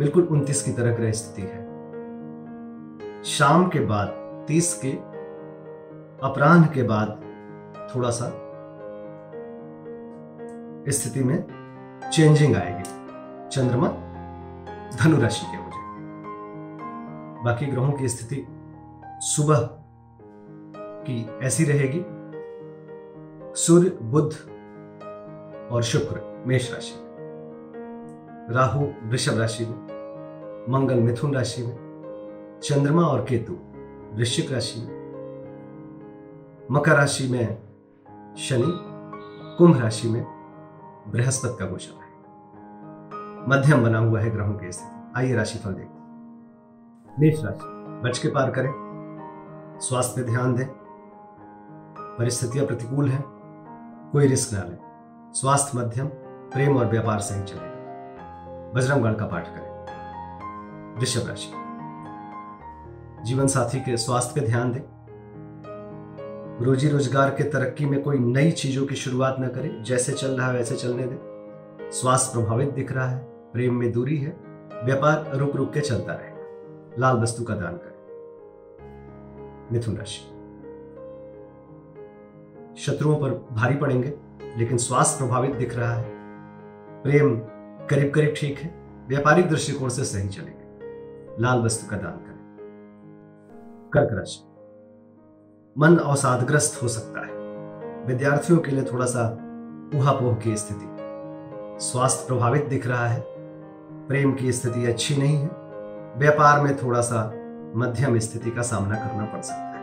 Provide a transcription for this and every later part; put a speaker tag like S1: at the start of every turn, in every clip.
S1: बिल्कुल 29 की तरह ग्रह स्थिति है। शाम के बाद 30 के, अपराह्न के बाद थोड़ा सा स्थिति में चेंजिंग आएगी। चंद्रमा धनु राशि के हो जाएँगे। बाकी ग्रहों की स्थिति सुबह की ऐसी रहेगी। सूर्य, बुध और शुक्र मेष राशि राहु, वृषभ राशि में। मंगल मिथुन राशि में, चंद्रमा और केतु वृश्चिक राशि में, मकर राशि में शनि, कुंभ राशि में बृहस्पति का गोचर है। मध्यम बना हुआ है ग्रहों की स्थिति। आइए राशिफल देखते मेष राशि, बच के पार करें। स्वास्थ्य पे ध्यान दें। परिस्थितियाँ प्रतिकूल हैं। कोई रिस्क ना लें। स्वास्थ्य मध्यम, प्रेम और व्यापार सही चलेगा। बजरंगगढ़ का पाठ करें। वृषभ राशि जीवन साथी के स्वास्थ्य पे ध्यान दें। रोजी रोज़गार के तरक्की में कोई नई चीज़ों की शुरुआत न करें, जैसे चल रहा है वैसे चलने दें। स्वास्थ्य प्रभावित दिख रहा है, प्रेम में दूरी है, व्यापार रुक रुक के चलता रहेगा लाल वस्तु का दान करें। मिथुन राशि। शत्रुओं पर भारी पड़ेंगे, लेकिन स्वास्थ्य प्रभावित दिख रहा है। प्रेम करीब करीब ठीक है, व्यापारिक दृष्टिकोण से सही चलेगा। लाल वस्तु का दान करें। कर्क राशि। मन अवसादग्रस्त हो सकता है। विद्यार्थियों के लिए थोड़ा सा ऊहापोह की स्थिति। स्वास्थ्य प्रभावित दिख रहा है। प्रेम की स्थिति अच्छी नहीं है। व्यापार में थोड़ा सा मध्यम स्थिति का सामना करना पड़ सकता है।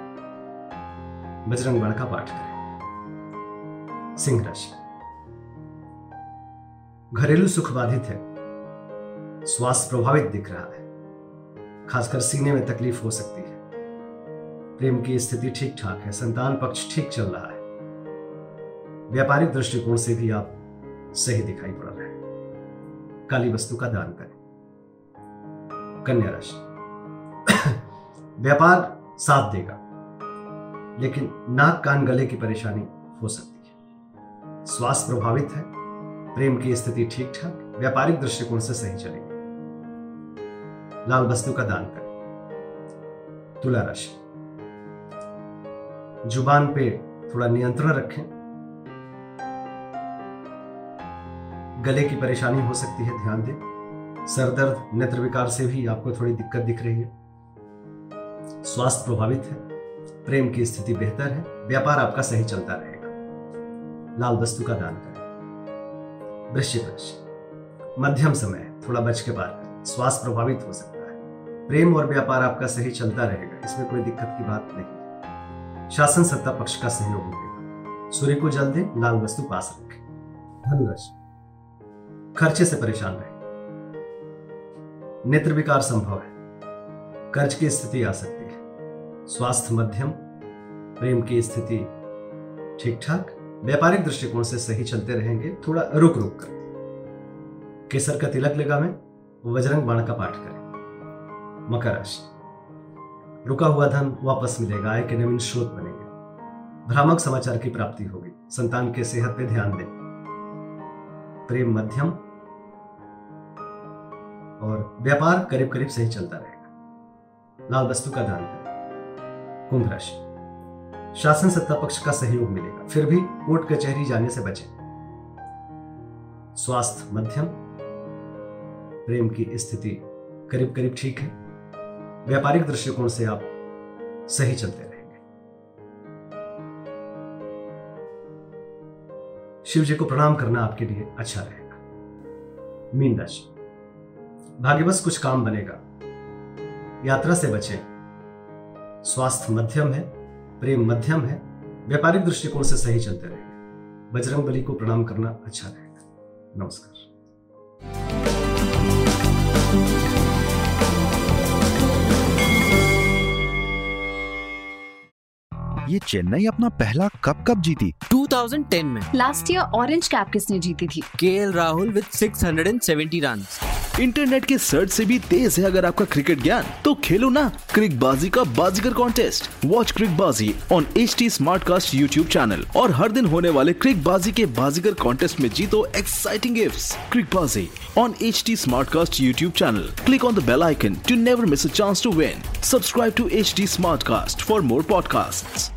S1: बजरंग बाण का पाठ करें। सिंह राशि। घरेलू सुख बाधित है। स्वास्थ्य प्रभावित दिख रहा है। खासकर सीने में तकलीफ़ हो सकती है। प्रेम की स्थिति ठीक ठाक है, संतान पक्ष ठीक चल रहा है। व्यापारिक दृष्टिकोण से भी आप सही दिखाई पड़ रहे हैं। काली वस्तु का दान करें। कन्या राशि। व्यापार साथ देगा, लेकिन नाक कान गले की परेशानी हो सकती है। स्वास्थ्य प्रभावित है, प्रेम की स्थिति ठीक ठाक व्यापारिक दृष्टिकोण से सही चलेगी। लाल वस्तु का दान करें। तुला राशि। ज़ुबान पे थोड़ा नियंत्रण रखें। गले की परेशानी हो सकती है, ध्यान दें। सरदर्द नेत्र विकार से भी आपको थोड़ी दिक्कत दिख रही है। स्वास्थ्य प्रभावित है। प्रेम की स्थिति बेहतर है। व्यापार आपका सही चलता रहेगा। लाल वस्तु का दान करें। वृश्चिक राशि। मध्यम समय, थोड़ा बच के करें स्वास्थ्य प्रभावित हो सकता है। प्रेम और व्यापार आपका सही चलता रहेगा, इसमें कोई दिक्कत की बात नहीं। शासन सत्ता पक्ष का सहयोग मिलेगा सूर्य को जल दें, लाल वस्तु पास रखें। धनुराशि। खर्चे से परेशान रहे। नेत्र विकार संभव है। कर्ज की स्थिति आ सकती है। स्वास्थ्य मध्यम, प्रेम की स्थिति ठीक ठाक व्यापारिक दृष्टिकोण से सही चलते रहेंगे, थोड़ा रुक रुक कर। केसर का तिलक लगा में वज्रंग बाण का पाठ करें। मकर राशि। रुका हुआ धन वापस मिलेगा आय के नवीन स्रोत बनेंगे। भ्रामक समाचार की प्राप्ति होगी। संतान के सेहत पे ध्यान दें। प्रेम मध्यम और व्यापार करीब करीब सही चलता रहेगा। लाल वस्तु का दान करें। कुंभ राशि। शासन सत्ता पक्ष का सहयोग मिलेगा। फिर भी कोर्ट कचहरी जाने से बचें। स्वास्थ्य मध्यम। प्रेम की स्थिति करीब करीब ठीक है। व्यापारिक दृष्टिकोण से आप सही चलते रहेंगे। शिव जी को प्रणाम करना आपके लिए अच्छा रहेगा। मीन राशि भाग्यवश कुछ काम बनेगा। यात्रा से बचें। स्वास्थ्य मध्यम है, प्रेम मध्यम है, व्यापारिक दृष्टिकोण से सही चलते रहेंगे। बजरंग बली को प्रणाम करना अच्छा रहेगा। नमस्कार।
S2: ये चेन्नई अपना पहला कप कब जीती।
S3: 2010 में।
S4: लास्ट ईयर ऑरेंज कैप किसने जीती थी?
S3: K Rahul with 670 run
S2: internet के सर्च से भी तेज है अगर आपका क्रिकेट ज्ञान तो खेलो ना क्रिक बाजी का बाजीगर contest watch Crickbaazi on H T Smartcast YouTube channel और हर दिन होने वाले क्रिक बाजी के बाजीगर कॉन्टेस्ट में जीतो exciting gift Crickbaazi on H T Smartcast YouTube channel click on the bell icon to never miss a chance to win subscribe to H T Smartcast for more podcast